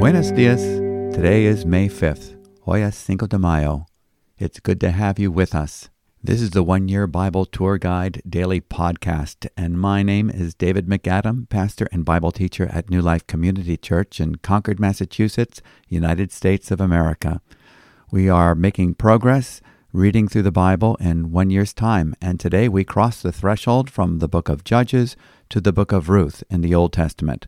Buenos dias. Today is May 5th. Hoy es Cinco de Mayo. It's good to have you with us. This is the One Year Bible Tour Guide Daily Podcast, and my name is David MacAdam, pastor and Bible teacher at New Life Community Church in Concord, Massachusetts, United States of America. We are making progress reading through the Bible in one year's time, and today we cross the threshold from the book of Judges to the book of Ruth in the Old Testament.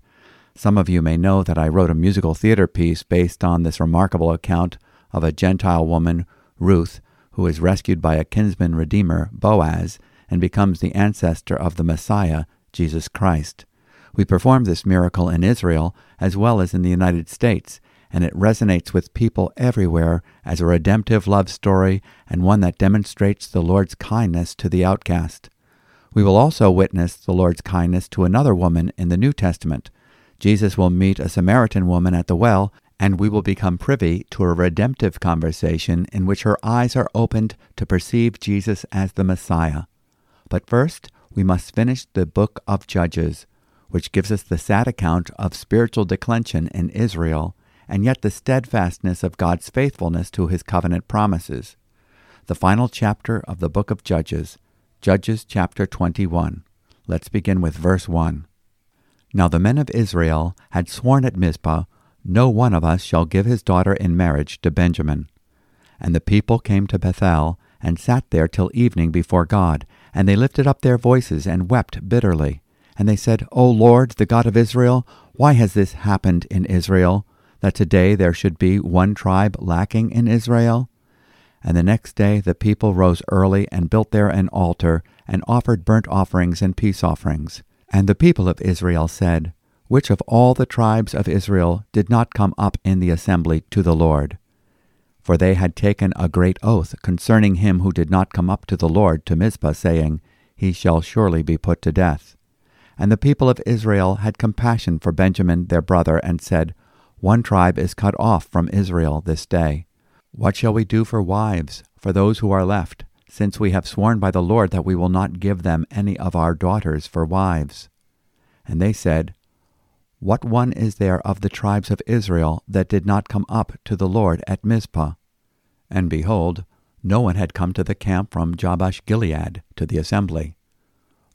Some of you may know that I wrote a musical theater piece based on this remarkable account of a Gentile woman, Ruth, who is rescued by a kinsman redeemer, Boaz, and becomes the ancestor of the Messiah, Jesus Christ. We perform this miracle in Israel as well as in the United States, and it resonates with people everywhere as a redemptive love story and one that demonstrates the Lord's kindness to the outcast. We will also witness the Lord's kindness to another woman in the New Testament. Jesus will meet a Samaritan woman at the well and we will become privy to a redemptive conversation in which her eyes are opened to perceive Jesus as the Messiah. But first, we must finish the book of Judges, which gives us the sad account of spiritual declension in Israel, and yet the steadfastness of God's faithfulness to his covenant promises. The final chapter of the book of Judges, Judges chapter 21. Let's begin with verse 1. Now the men of Israel had sworn at Mizpah no one of us shall give his daughter in marriage to Benjamin. And the people came to Bethel, and sat there till evening before God, and they lifted up their voices and wept bitterly. And they said, O Lord, the God of Israel, why has this happened in Israel, that today there should be one tribe lacking in Israel? And the next day the people rose early and built there an altar, and offered burnt offerings and peace offerings. And the people of Israel said, which of all the tribes of Israel did not come up in the assembly to the Lord? For they had taken a great oath concerning him who did not come up to the Lord to Mizpah, saying, He shall surely be put to death. And the people of Israel had compassion for Benjamin their brother, and said, One tribe is cut off from Israel this day. What shall we do for wives, for those who are left, since we have sworn by the Lord that we will not give them any of our daughters for wives? And they said, what one is there of the tribes of Israel that did not come up to the Lord at Mizpah? And behold, no one had come to the camp from Jabesh Gilead to the assembly.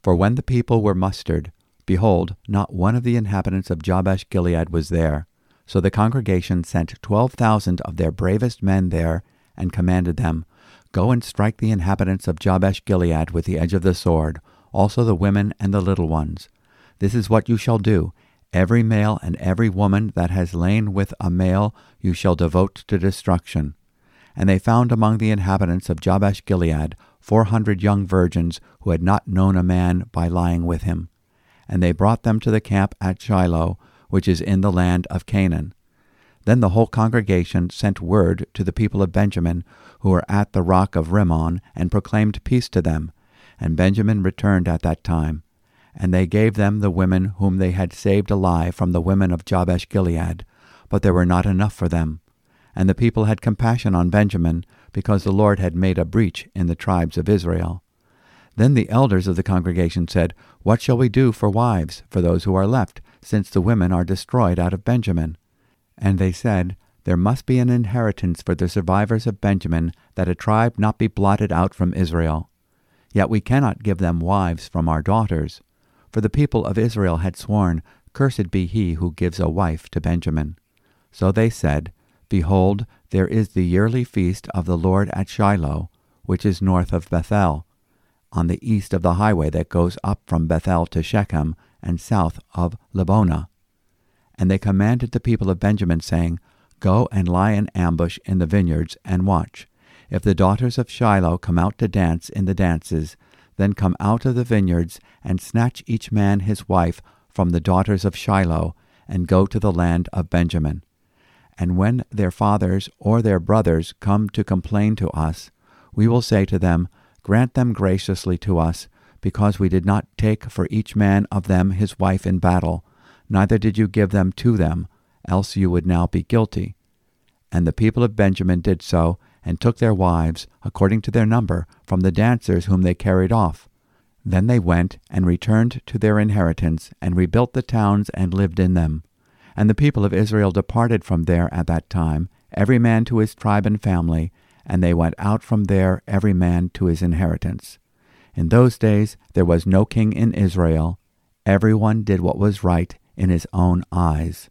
For when the people were mustered, behold, not one of the inhabitants of Jabesh Gilead was there. So the congregation sent twelve thousand of their bravest men there, and commanded them, Go and strike the inhabitants of Jabesh Gilead with the edge of the sword, also the women and the little ones. This is what you shall do Every male and every woman that has lain with a male you shall devote to destruction. And they found among the inhabitants of Jabesh Gilead four hundred young virgins who had not known a man by lying with him. And they brought them to the camp at Shiloh, which is in the land of Canaan. Then the whole congregation sent word to the people of Benjamin, who were at the rock of Rimmon, and proclaimed peace to them. And Benjamin returned at that time and they gave them the women whom they had saved alive from the women of Jabesh Gilead, but there were not enough for them. And the people had compassion on Benjamin, because the Lord had made a breach in the tribes of Israel. Then the elders of the congregation said, What shall we do for wives, for those who are left, since the women are destroyed out of Benjamin? And they said, There must be an inheritance for the survivors of Benjamin, that a tribe not be blotted out from Israel. Yet we cannot give them wives from our daughters. For the people of Israel had sworn, Cursed be he who gives a wife to Benjamin. So they said, Behold, there is the yearly feast of the Lord at Shiloh, which is north of Bethel, on the east of the highway that goes up from Bethel to Shechem, and south of Lebonah. And they commanded the people of Benjamin, saying, Go and lie in ambush in the vineyards, and watch. If the daughters of Shiloh come out to dance in the dances, then come out of the vineyards, and snatch each man his wife from the daughters of Shiloh, and go to the land of Benjamin. And when their fathers or their brothers come to complain to us, we will say to them, Grant them graciously to us, because we did not take for each man of them his wife in battle, neither did you give them to them, else you would now be guilty. And the people of Benjamin did so, and took their wives, according to their number, from the dancers whom they carried off. Then they went and returned to their inheritance, and rebuilt the towns and lived in them. And the people of Israel departed from there at that time, every man to his tribe and family, and they went out from there every man to his inheritance. In those days there was no king in Israel. Every one did what was right in his own eyes.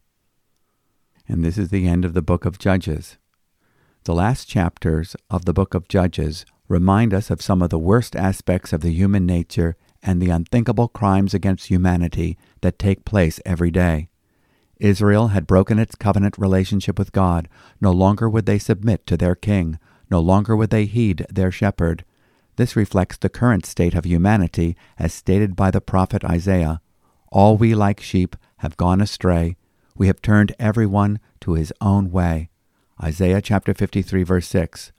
And this is the end of the book of Judges. The last chapters of the book of Judges remind us of some of the worst aspects of the human nature and the unthinkable crimes against humanity that take place every day. Israel had broken its covenant relationship with God. No longer would they submit to their king. No longer would they heed their shepherd. This reflects the current state of humanity as stated by the prophet Isaiah. All we like sheep have gone astray. We have turned every one to his own way. Isaiah chapter 53 verse 6.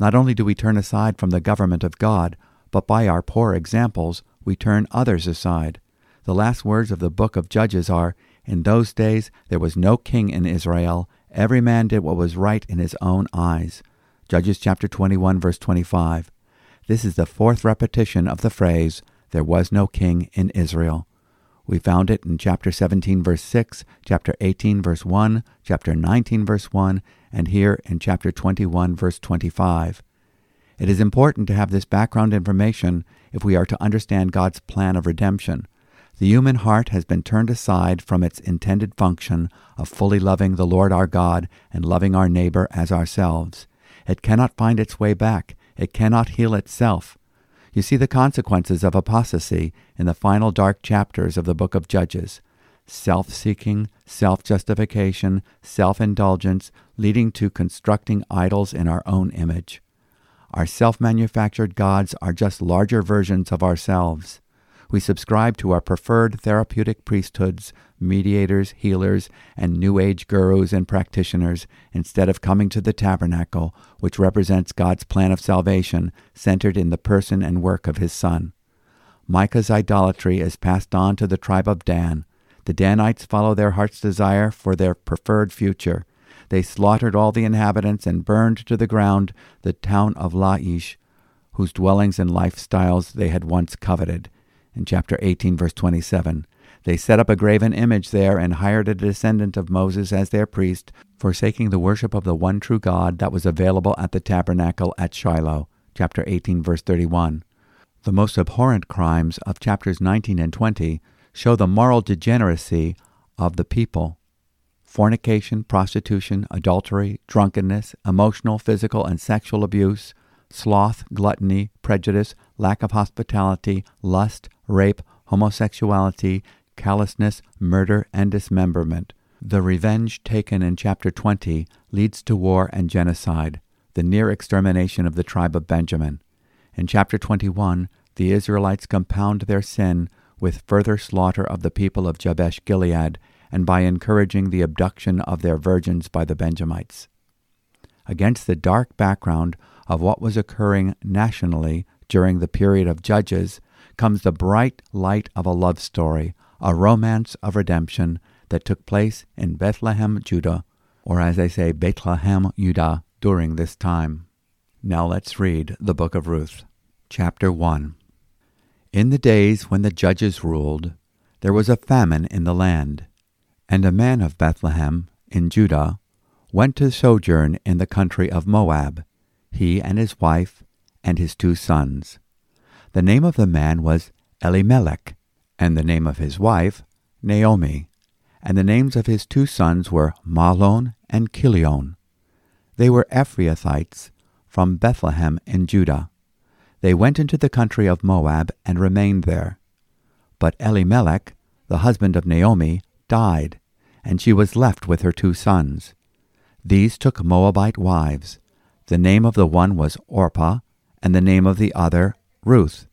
Not only do we turn aside from the government of God, but by our poor examples we turn others aside. The last words of the book of Judges are, In those days there was no king in Israel. Every man did what was right in his own eyes. Judges chapter 21 verse 25. This is the fourth repetition of the phrase, There was no king in Israel. We found it in chapter 17 verse 6, chapter 18 verse 1, chapter 19 verse 1, and here in chapter 21, verse 25. It is important to have this background information if we are to understand God's plan of redemption. The human heart has been turned aside from its intended function of fully loving the Lord our God and loving our neighbor as ourselves. It cannot find its way back. It cannot heal itself. You see the consequences of apostasy in the final dark chapters of the book of Judges self seeking, self justification, self indulgence, leading to constructing idols in our own image. Our self manufactured gods are just larger versions of ourselves. We subscribe to our preferred therapeutic priesthoods, mediators, healers, and New Age gurus and practitioners instead of coming to the tabernacle, which represents God's plan of salvation centered in the person and work of His Son. Micah's idolatry is passed on to the tribe of Dan, the Danites follow their heart's desire for their preferred future. They slaughtered all the inhabitants and burned to the ground the town of Laish, whose dwellings and lifestyles they had once coveted. In chapter 18, verse 27, they set up a graven image there and hired a descendant of Moses as their priest, forsaking the worship of the one true God that was available at the tabernacle at Shiloh. Chapter 18, verse 31. The most abhorrent crimes of chapters 19 and 20 show the moral degeneracy of the people. Fornication, prostitution, adultery, drunkenness, emotional, physical, and sexual abuse, sloth, gluttony, prejudice, lack of hospitality, lust, rape, homosexuality, callousness, murder, and dismemberment. The revenge taken in chapter 20 leads to war and genocide, the near extermination of the tribe of Benjamin. In chapter 21, the Israelites compound their sin with further slaughter of the people of Jabesh Gilead, and by encouraging the abduction of their virgins by the Benjamites. Against the dark background of what was occurring nationally during the period of Judges comes the bright light of a love story, a romance of redemption that took place in Bethlehem, Judah, or as they say, Bethlehem, Judah, during this time. Now let's read the book of Ruth, chapter 1. In the days when the judges ruled, there was a famine in the land, and a man of Bethlehem, in Judah, went to sojourn in the country of Moab, he and his wife and his two sons. The name of the man was Elimelech, and the name of his wife Naomi, and the names of his two sons were Mahlon and Chilion. They were Ephrathites from Bethlehem in Judah. They went into the country of Moab and remained there. But Elimelech, the husband of Naomi, died, and she was left with her two sons. These took Moabite wives. The name of the one was Orpah, and the name of the other Ruth.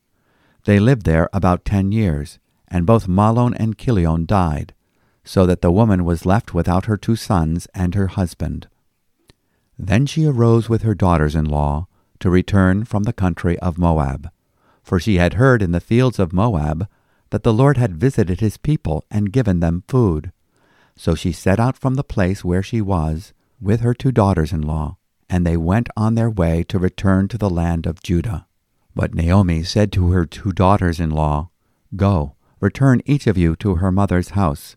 They lived there about ten years, and both Mahlon and Chilion died, so that the woman was left without her two sons and her husband. Then she arose with her daughters in law to return from the country of Moab. For she had heard in the fields of Moab that the Lord had visited his people and given them food. So she set out from the place where she was with her two daughters in law, and they went on their way to return to the land of Judah. But Naomi said to her two daughters in law, Go, return each of you to her mother's house.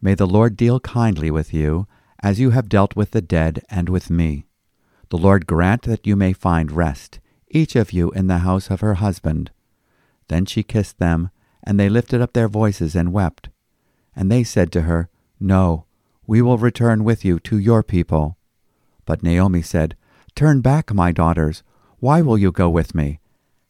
May the Lord deal kindly with you, as you have dealt with the dead and with me. The Lord grant that you may find rest, each of you in the house of her husband. Then she kissed them, and they lifted up their voices and wept. And they said to her, No, we will return with you to your people. But Naomi said, Turn back, my daughters. Why will you go with me?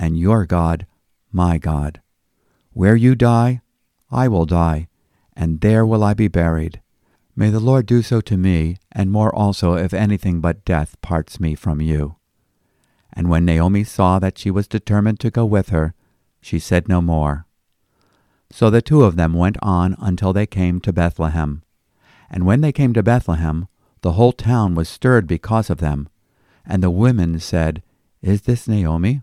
and your God my God. Where you die, I will die, and there will I be buried. May the Lord do so to me, and more also, if anything but death parts me from you. And when Naomi saw that she was determined to go with her, she said no more. So the two of them went on until they came to Bethlehem. And when they came to Bethlehem, the whole town was stirred because of them. And the women said, Is this Naomi?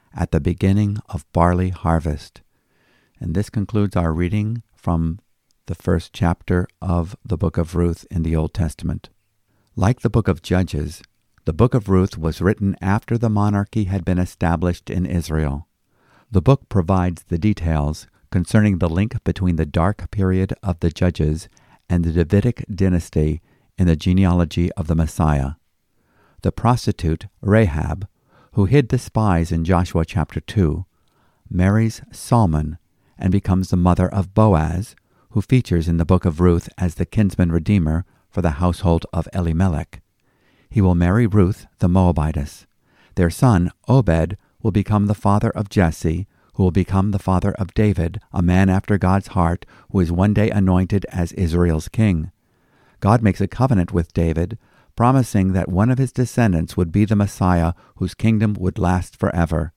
at the beginning of barley harvest. And this concludes our reading from the first chapter of the book of Ruth in the Old Testament. Like the book of Judges, the book of Ruth was written after the monarchy had been established in Israel. The book provides the details concerning the link between the dark period of the Judges and the Davidic dynasty in the genealogy of the Messiah. The prostitute Rahab, who hid the spies in Joshua chapter 2, marries Salmon and becomes the mother of Boaz, who features in the book of Ruth as the kinsman redeemer for the household of Elimelech. He will marry Ruth the Moabitess. Their son, Obed, will become the father of Jesse, who will become the father of David, a man after God's heart, who is one day anointed as Israel's king. God makes a covenant with David, promising that one of his descendants would be the Messiah whose kingdom would last forever.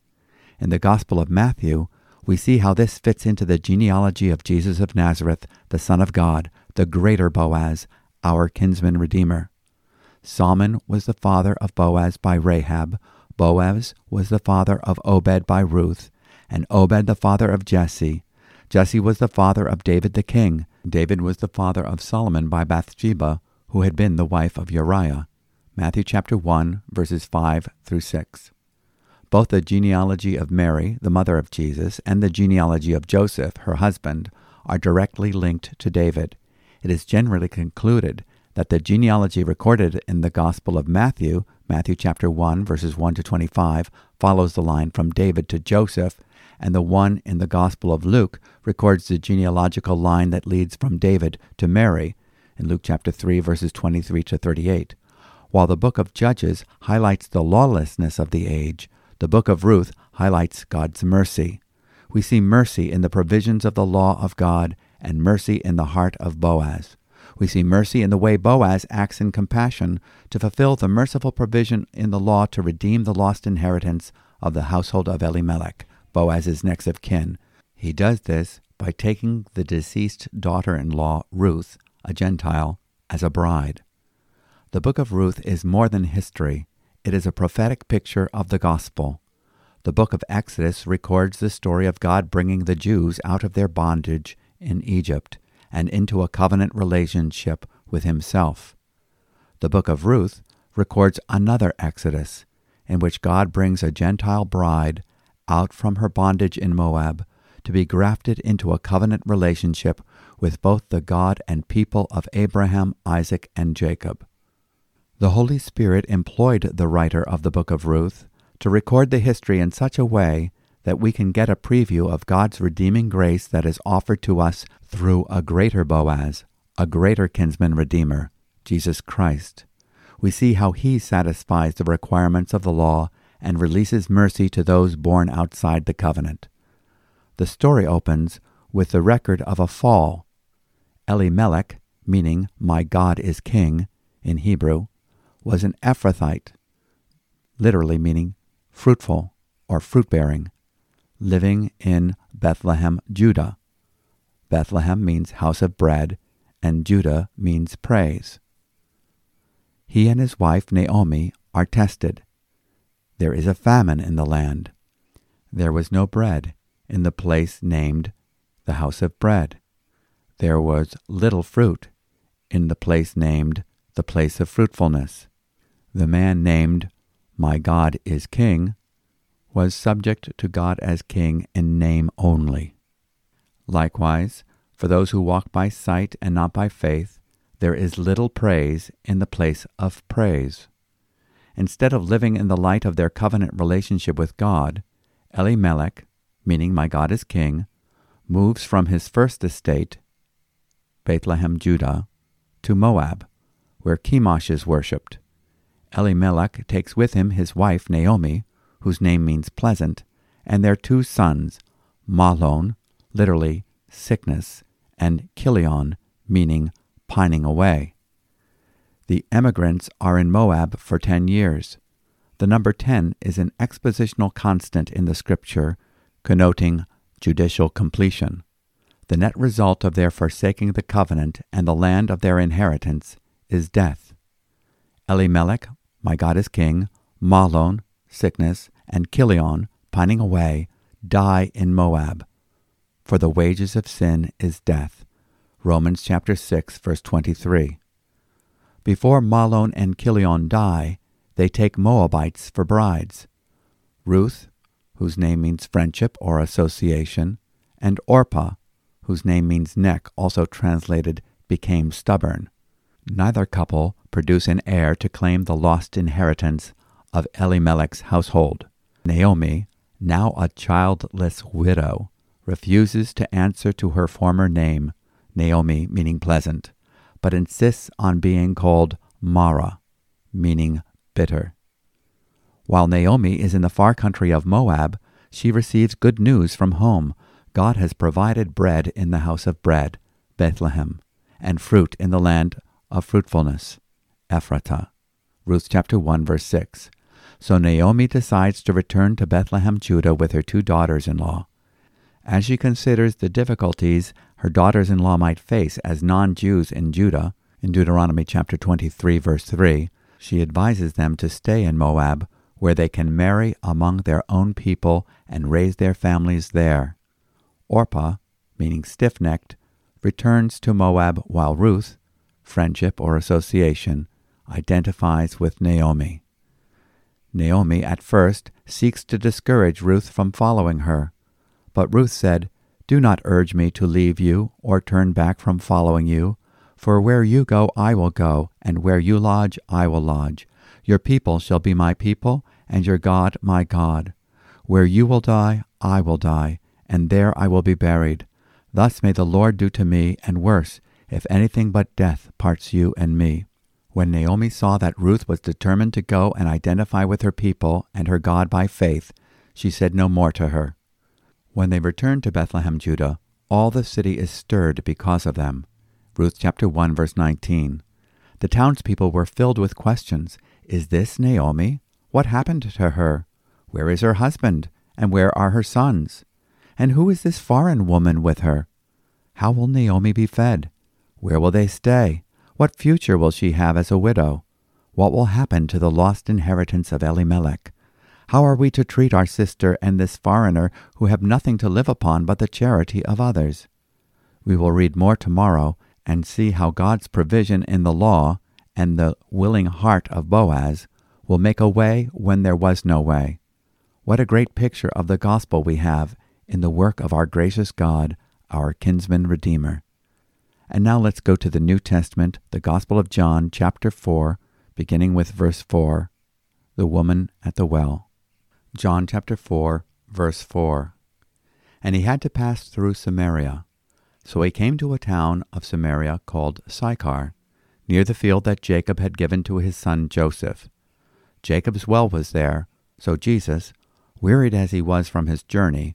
In the Gospel of Matthew, we see how this fits into the genealogy of Jesus of Nazareth, the Son of God, the greater Boaz, our kinsman redeemer. Salmon was the father of Boaz by Rahab, Boaz was the father of Obed by Ruth, and Obed the father of Jesse. Jesse was the father of David the king. David was the father of Solomon by Bathsheba, who had been the wife of Uriah. Matthew chapter 1, verses 5 through 6. Both the genealogy of Mary, the mother of Jesus, and the genealogy of Joseph, her husband, are directly linked to David. It is generally concluded that the genealogy recorded in the Gospel of Matthew, Matthew chapter 1, verses 1 to 25, follows the line from David to Joseph, and the one in the Gospel of Luke records the genealogical line that leads from David to Mary in Luke chapter 3 verses 23 to 38. While the book of Judges highlights the lawlessness of the age, the book of Ruth highlights God's mercy. We see mercy in the provisions of the law of God and mercy in the heart of Boaz. We see mercy in the way Boaz acts in compassion to fulfill the merciful provision in the law to redeem the lost inheritance of the household of Elimelech. Boaz's next of kin. He does this by taking the deceased daughter in law, Ruth, a Gentile, as a bride. The book of Ruth is more than history, it is a prophetic picture of the gospel. The book of Exodus records the story of God bringing the Jews out of their bondage in Egypt and into a covenant relationship with Himself. The book of Ruth records another Exodus in which God brings a Gentile bride out from her bondage in Moab to be grafted into a covenant relationship with both the God and people of Abraham, Isaac, and Jacob. The Holy Spirit employed the writer of the book of Ruth to record the history in such a way that we can get a preview of God's redeeming grace that is offered to us through a greater Boaz, a greater kinsman redeemer, Jesus Christ. We see how he satisfies the requirements of the law and releases mercy to those born outside the covenant. The story opens with the record of a fall. Elimelech, meaning my God is king in Hebrew, was an Ephrathite, literally meaning fruitful or fruit bearing, living in Bethlehem, Judah. Bethlehem means house of bread, and Judah means praise. He and his wife Naomi are tested. There is a famine in the land. There was no bread in the place named the house of bread. There was little fruit in the place named the place of fruitfulness. The man named My God is King was subject to God as King in name only. Likewise, for those who walk by sight and not by faith, there is little praise in the place of praise. Instead of living in the light of their covenant relationship with God, Elimelech, meaning my God is king, moves from his first estate, Bethlehem, Judah, to Moab, where Chemosh is worshipped. Elimelech takes with him his wife Naomi, whose name means pleasant, and their two sons, Mahlon, literally sickness, and Chilion, meaning pining away. The emigrants are in Moab for ten years. The number ten is an expositional constant in the scripture, connoting judicial completion. The net result of their forsaking the covenant and the land of their inheritance is death. Elimelech, my God is king, Mahlon, sickness, and Chilion, pining away, die in Moab. For the wages of sin is death. Romans chapter 6 verse 23. Before Mahlon and Chilion die, they take Moabites for brides. Ruth, whose name means friendship or association, and Orpah, whose name means neck, also translated became stubborn. Neither couple produce an heir to claim the lost inheritance of Elimelech's household. Naomi, now a childless widow, refuses to answer to her former name Naomi meaning pleasant, but insists on being called Mara, meaning bitter. While Naomi is in the far country of Moab, she receives good news from home. God has provided bread in the house of bread, Bethlehem, and fruit in the land of fruitfulness, Ephratah. Ruth chapter 1 verse 6. So Naomi decides to return to Bethlehem, Judah with her two daughters in law. As she considers the difficulties her daughters in law might face as non Jews in Judah, in Deuteronomy chapter 23, verse 3, she advises them to stay in Moab, where they can marry among their own people and raise their families there. Orpah, meaning stiff necked, returns to Moab while Ruth, friendship or association, identifies with Naomi. Naomi at first seeks to discourage Ruth from following her, but Ruth said, do not urge me to leave you or turn back from following you. For where you go, I will go, and where you lodge, I will lodge. Your people shall be my people, and your God my God. Where you will die, I will die, and there I will be buried. Thus may the Lord do to me, and worse, if anything but death parts you and me. When Naomi saw that Ruth was determined to go and identify with her people and her God by faith, she said no more to her. When they returned to Bethlehem, Judah, all the city is stirred because of them. Ruth chapter 1 verse 19. The townspeople were filled with questions. Is this Naomi? What happened to her? Where is her husband? And where are her sons? And who is this foreign woman with her? How will Naomi be fed? Where will they stay? What future will she have as a widow? What will happen to the lost inheritance of Elimelech? How are we to treat our sister and this foreigner who have nothing to live upon but the charity of others? We will read more tomorrow and see how God's provision in the law and the willing heart of Boaz will make a way when there was no way. What a great picture of the gospel we have in the work of our gracious God, our kinsman redeemer. And now let's go to the New Testament, the Gospel of John, chapter 4, beginning with verse 4, the woman at the well. John chapter 4, verse 4. And he had to pass through Samaria. So he came to a town of Samaria called Sychar, near the field that Jacob had given to his son Joseph. Jacob's well was there, so Jesus, wearied as he was from his journey,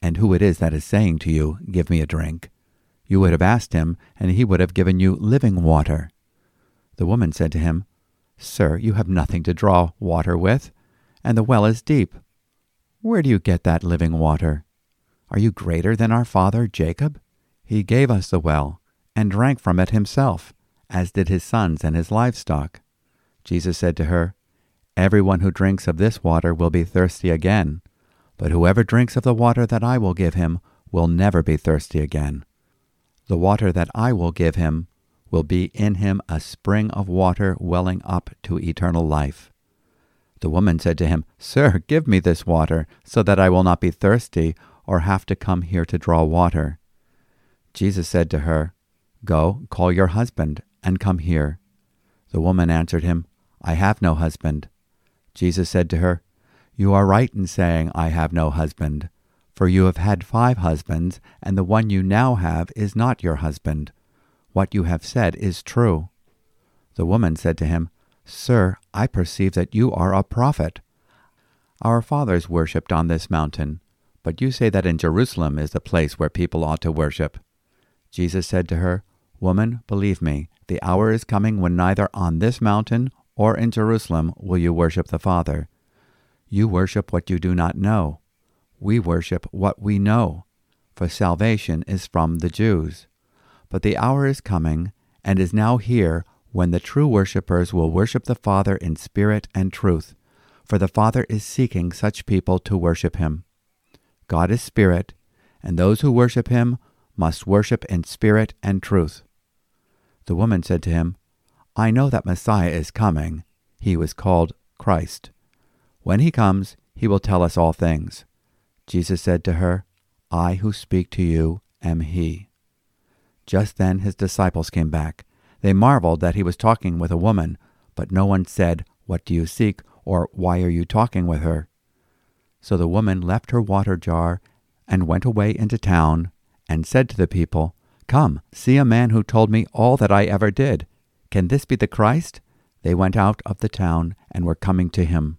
and who it is that is saying to you, Give me a drink, you would have asked him, and he would have given you living water. The woman said to him, Sir, you have nothing to draw water with, and the well is deep. Where do you get that living water? Are you greater than our father Jacob? He gave us the well, and drank from it himself, as did his sons and his livestock. Jesus said to her, Everyone who drinks of this water will be thirsty again, but whoever drinks of the water that I will give him will never be thirsty again. The water that I will give him will be in him a spring of water welling up to eternal life. The woman said to him, Sir, give me this water, so that I will not be thirsty or have to come here to draw water. Jesus said to her, Go, call your husband, and come here. The woman answered him, I have no husband. Jesus said to her, You are right in saying, I have no husband, for you have had five husbands, and the one you now have is not your husband. What you have said is true. The woman said to him, Sir, I perceive that you are a prophet. Our fathers worshipped on this mountain, but you say that in Jerusalem is the place where people ought to worship. Jesus said to her, Woman, believe me, the hour is coming when neither on this mountain or in Jerusalem will you worship the Father. You worship what you do not know. We worship what we know, for salvation is from the Jews. But the hour is coming, and is now here, when the true worshippers will worship the Father in spirit and truth, for the Father is seeking such people to worship him. God is spirit, and those who worship him must worship in spirit and truth. The woman said to him, I know that Messiah is coming. He was called Christ. When he comes, he will tell us all things. Jesus said to her, I who speak to you am he. Just then his disciples came back. They marveled that he was talking with a woman, but no one said, What do you seek? or Why are you talking with her? So the woman left her water jar and went away into town and said to the people, Come, see a man who told me all that I ever did. Can this be the Christ? They went out of the town and were coming to him.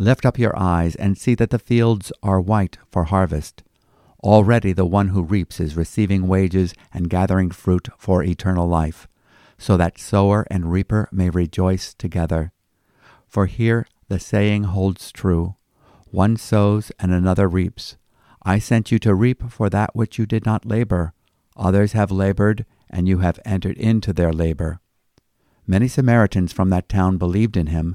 lift up your eyes and see that the fields are white for harvest. Already the one who reaps is receiving wages and gathering fruit for eternal life, so that sower and reaper may rejoice together. For here the saying holds true one sows and another reaps. I sent you to reap for that which you did not labor. Others have labored, and you have entered into their labor. Many Samaritans from that town believed in him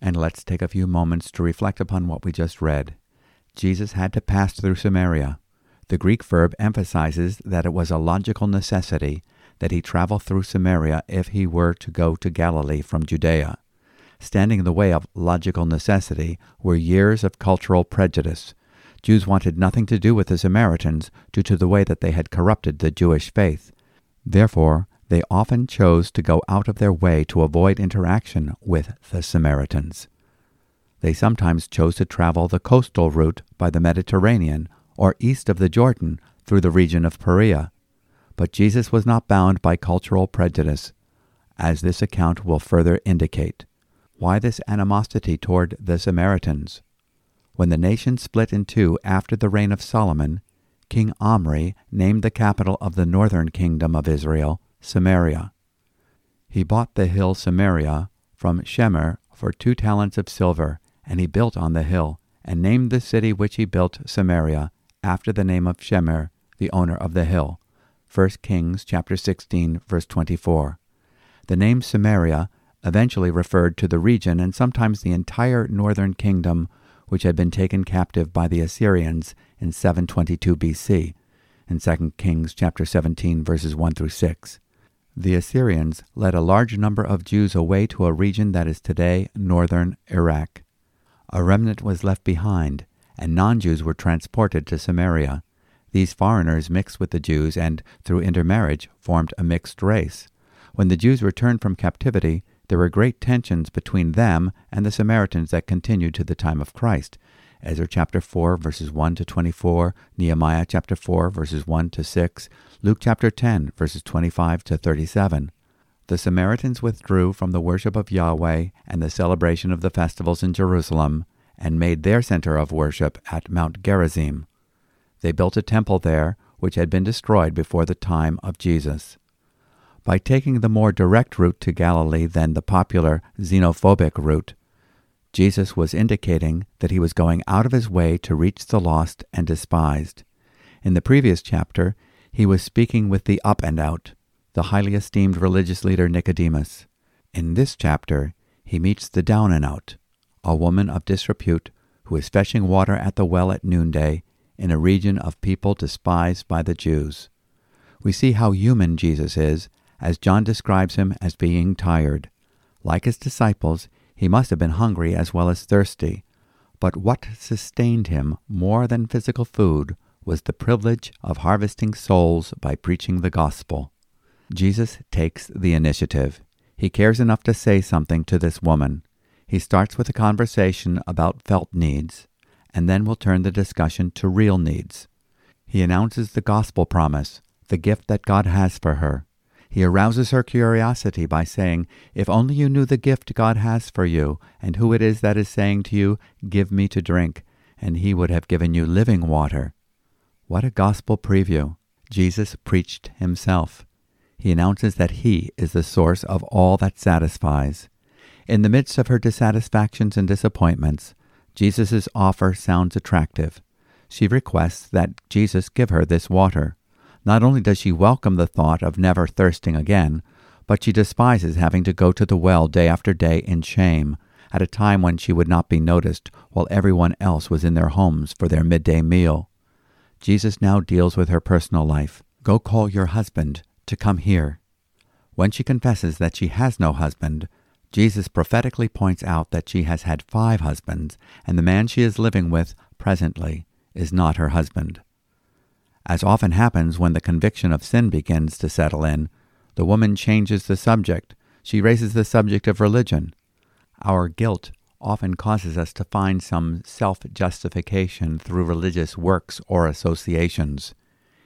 And let's take a few moments to reflect upon what we just read. Jesus had to pass through Samaria. The Greek verb emphasizes that it was a logical necessity that he travel through Samaria if he were to go to Galilee from Judea. Standing in the way of logical necessity were years of cultural prejudice. Jews wanted nothing to do with the Samaritans due to the way that they had corrupted the Jewish faith. Therefore, they often chose to go out of their way to avoid interaction with the Samaritans. They sometimes chose to travel the coastal route by the Mediterranean or east of the Jordan through the region of Perea. But Jesus was not bound by cultural prejudice, as this account will further indicate. Why this animosity toward the Samaritans? When the nation split in two after the reign of Solomon, King Omri named the capital of the northern kingdom of Israel Samaria. He bought the hill Samaria from Shemer for two talents of silver, and he built on the hill, and named the city which he built Samaria, after the name of Shemer, the owner of the hill. 1 Kings chapter 16 verse 24. The name Samaria eventually referred to the region and sometimes the entire northern kingdom which had been taken captive by the Assyrians in 722 BC in 2 Kings chapter 17 verses 1 through 6. The Assyrians led a large number of Jews away to a region that is today northern Iraq. A remnant was left behind, and non-Jews were transported to Samaria. These foreigners mixed with the Jews and, through intermarriage, formed a mixed race. When the Jews returned from captivity, there were great tensions between them and the Samaritans that continued to the time of Christ. Ezra chapter 4 verses 1 to 24, Nehemiah chapter 4 verses 1 to 6, Luke chapter 10 verses 25 to 37. The Samaritans withdrew from the worship of Yahweh and the celebration of the festivals in Jerusalem and made their center of worship at Mount Gerizim. They built a temple there which had been destroyed before the time of Jesus by taking the more direct route to Galilee than the popular xenophobic route. Jesus was indicating that he was going out of his way to reach the lost and despised. In the previous chapter, he was speaking with the up and out, the highly esteemed religious leader Nicodemus. In this chapter, he meets the down and out, a woman of disrepute who is fetching water at the well at noonday in a region of people despised by the Jews. We see how human Jesus is as John describes him as being tired. Like his disciples, he must have been hungry as well as thirsty. But what sustained him more than physical food was the privilege of harvesting souls by preaching the gospel. Jesus takes the initiative. He cares enough to say something to this woman. He starts with a conversation about felt needs, and then will turn the discussion to real needs. He announces the gospel promise, the gift that God has for her. He arouses her curiosity by saying, If only you knew the gift God has for you, and who it is that is saying to you, Give me to drink, and he would have given you living water. What a gospel preview! Jesus preached himself. He announces that he is the source of all that satisfies. In the midst of her dissatisfactions and disappointments, Jesus' offer sounds attractive. She requests that Jesus give her this water. Not only does she welcome the thought of never thirsting again, but she despises having to go to the well day after day in shame, at a time when she would not be noticed while everyone else was in their homes for their midday meal. Jesus now deals with her personal life. Go call your husband to come here. When she confesses that she has no husband, Jesus prophetically points out that she has had five husbands, and the man she is living with presently is not her husband. As often happens when the conviction of sin begins to settle in, the woman changes the subject. She raises the subject of religion. Our guilt often causes us to find some self justification through religious works or associations.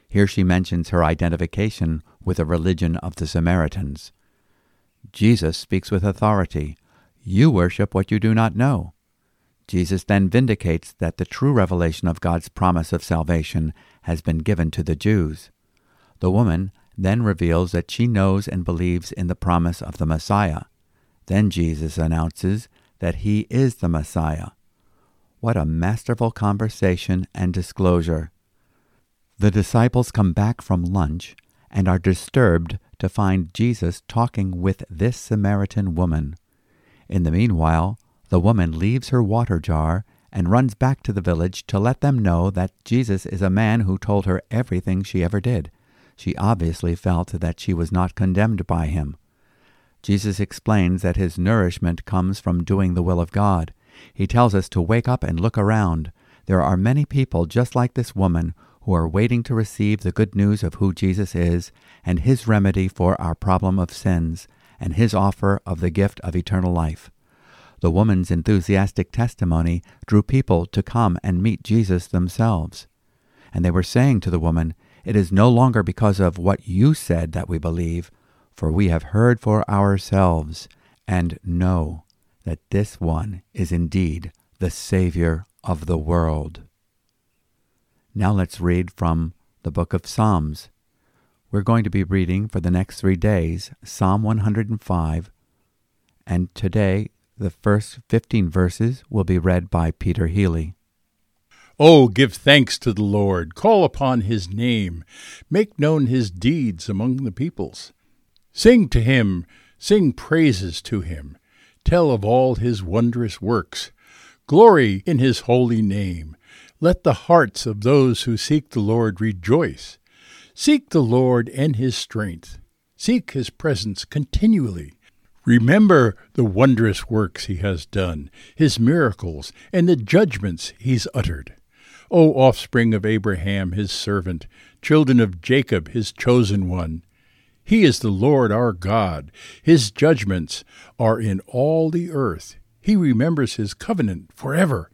Here she mentions her identification with the religion of the Samaritans. Jesus speaks with authority. You worship what you do not know. Jesus then vindicates that the true revelation of God's promise of salvation has been given to the Jews. The woman then reveals that she knows and believes in the promise of the Messiah. Then Jesus announces that he is the Messiah. What a masterful conversation and disclosure. The disciples come back from lunch and are disturbed to find Jesus talking with this Samaritan woman. In the meanwhile, the woman leaves her water jar and runs back to the village to let them know that Jesus is a man who told her everything she ever did. She obviously felt that she was not condemned by him. Jesus explains that his nourishment comes from doing the will of God. He tells us to wake up and look around. There are many people just like this woman who are waiting to receive the good news of who Jesus is and his remedy for our problem of sins and his offer of the gift of eternal life. The woman's enthusiastic testimony drew people to come and meet Jesus themselves. And they were saying to the woman, It is no longer because of what you said that we believe, for we have heard for ourselves and know that this one is indeed the Savior of the world. Now let's read from the book of Psalms. We're going to be reading for the next three days Psalm 105, and today the first 15 verses will be read by Peter Healey. Oh, give thanks to the Lord, call upon his name, make known his deeds among the peoples. Sing to him, sing praises to him, tell of all his wondrous works. Glory in his holy name. Let the hearts of those who seek the Lord rejoice. Seek the Lord and his strength. Seek his presence continually. Remember the wondrous works he has done, his miracles, and the judgments he's uttered. O offspring of Abraham, his servant, children of Jacob, his chosen one. He is the Lord our God. His judgments are in all the earth. He remembers his covenant forever,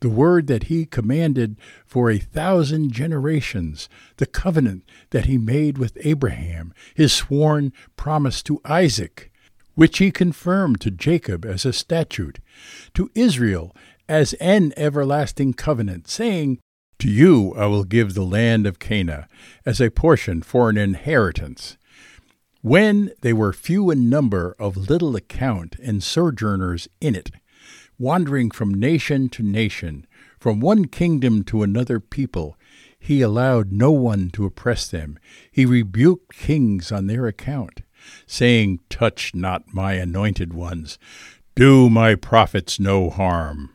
the word that he commanded for a thousand generations, the covenant that he made with Abraham, his sworn promise to Isaac which he confirmed to Jacob as a statute, to Israel as an everlasting covenant, saying, To you I will give the land of Canaan as a portion for an inheritance. When they were few in number, of little account, and sojourners in it, wandering from nation to nation, from one kingdom to another people, he allowed no one to oppress them. He rebuked kings on their account saying, Touch not my anointed ones, do my prophets no harm.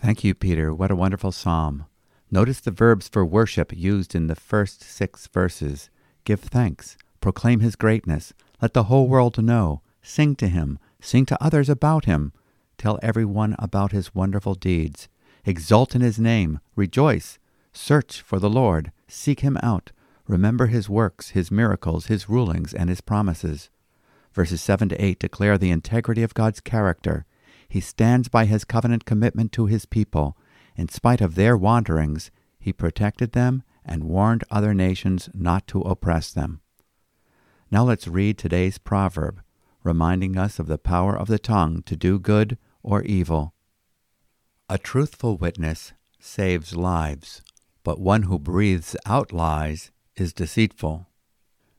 Thank you, Peter. What a wonderful psalm. Notice the verbs for worship used in the first six verses. Give thanks, proclaim his greatness, let the whole world know, sing to him, sing to others about him, tell everyone about his wonderful deeds, exult in his name, rejoice, search for the Lord, seek him out, Remember his works, his miracles, his rulings, and his promises. Verses 7 to 8 declare the integrity of God's character. He stands by his covenant commitment to his people. In spite of their wanderings, he protected them and warned other nations not to oppress them. Now let's read today's proverb, reminding us of the power of the tongue to do good or evil. A truthful witness saves lives, but one who breathes out lies is deceitful.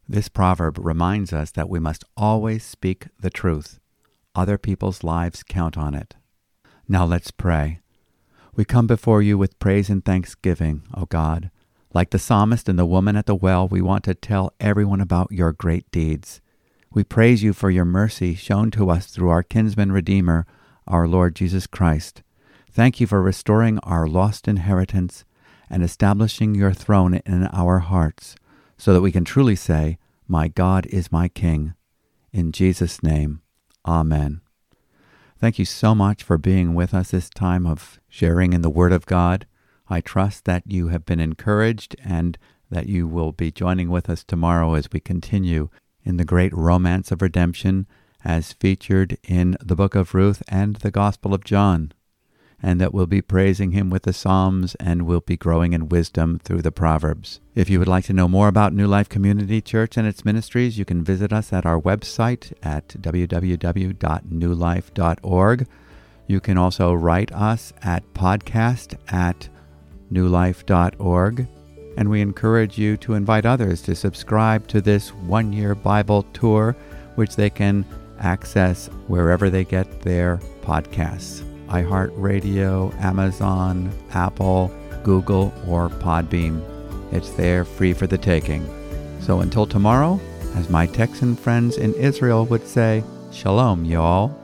This proverb reminds us that we must always speak the truth. Other people's lives count on it. Now let's pray. We come before you with praise and thanksgiving, O God. Like the psalmist and the woman at the well, we want to tell everyone about your great deeds. We praise you for your mercy shown to us through our kinsman Redeemer, our Lord Jesus Christ. Thank you for restoring our lost inheritance and establishing your throne in our hearts, so that we can truly say, My God is my King. In Jesus' name, Amen. Thank you so much for being with us this time of sharing in the Word of God. I trust that you have been encouraged and that you will be joining with us tomorrow as we continue in the great romance of redemption as featured in the book of Ruth and the Gospel of John and that we'll be praising him with the Psalms and we'll be growing in wisdom through the Proverbs. If you would like to know more about New Life Community Church and its ministries, you can visit us at our website at www.newlife.org. You can also write us at podcast at newlife.org. And we encourage you to invite others to subscribe to this one year Bible tour, which they can access wherever they get their podcasts iHeartRadio, Amazon, Apple, Google, or Podbean. It's there free for the taking. So until tomorrow, as my Texan friends in Israel would say, Shalom, y'all.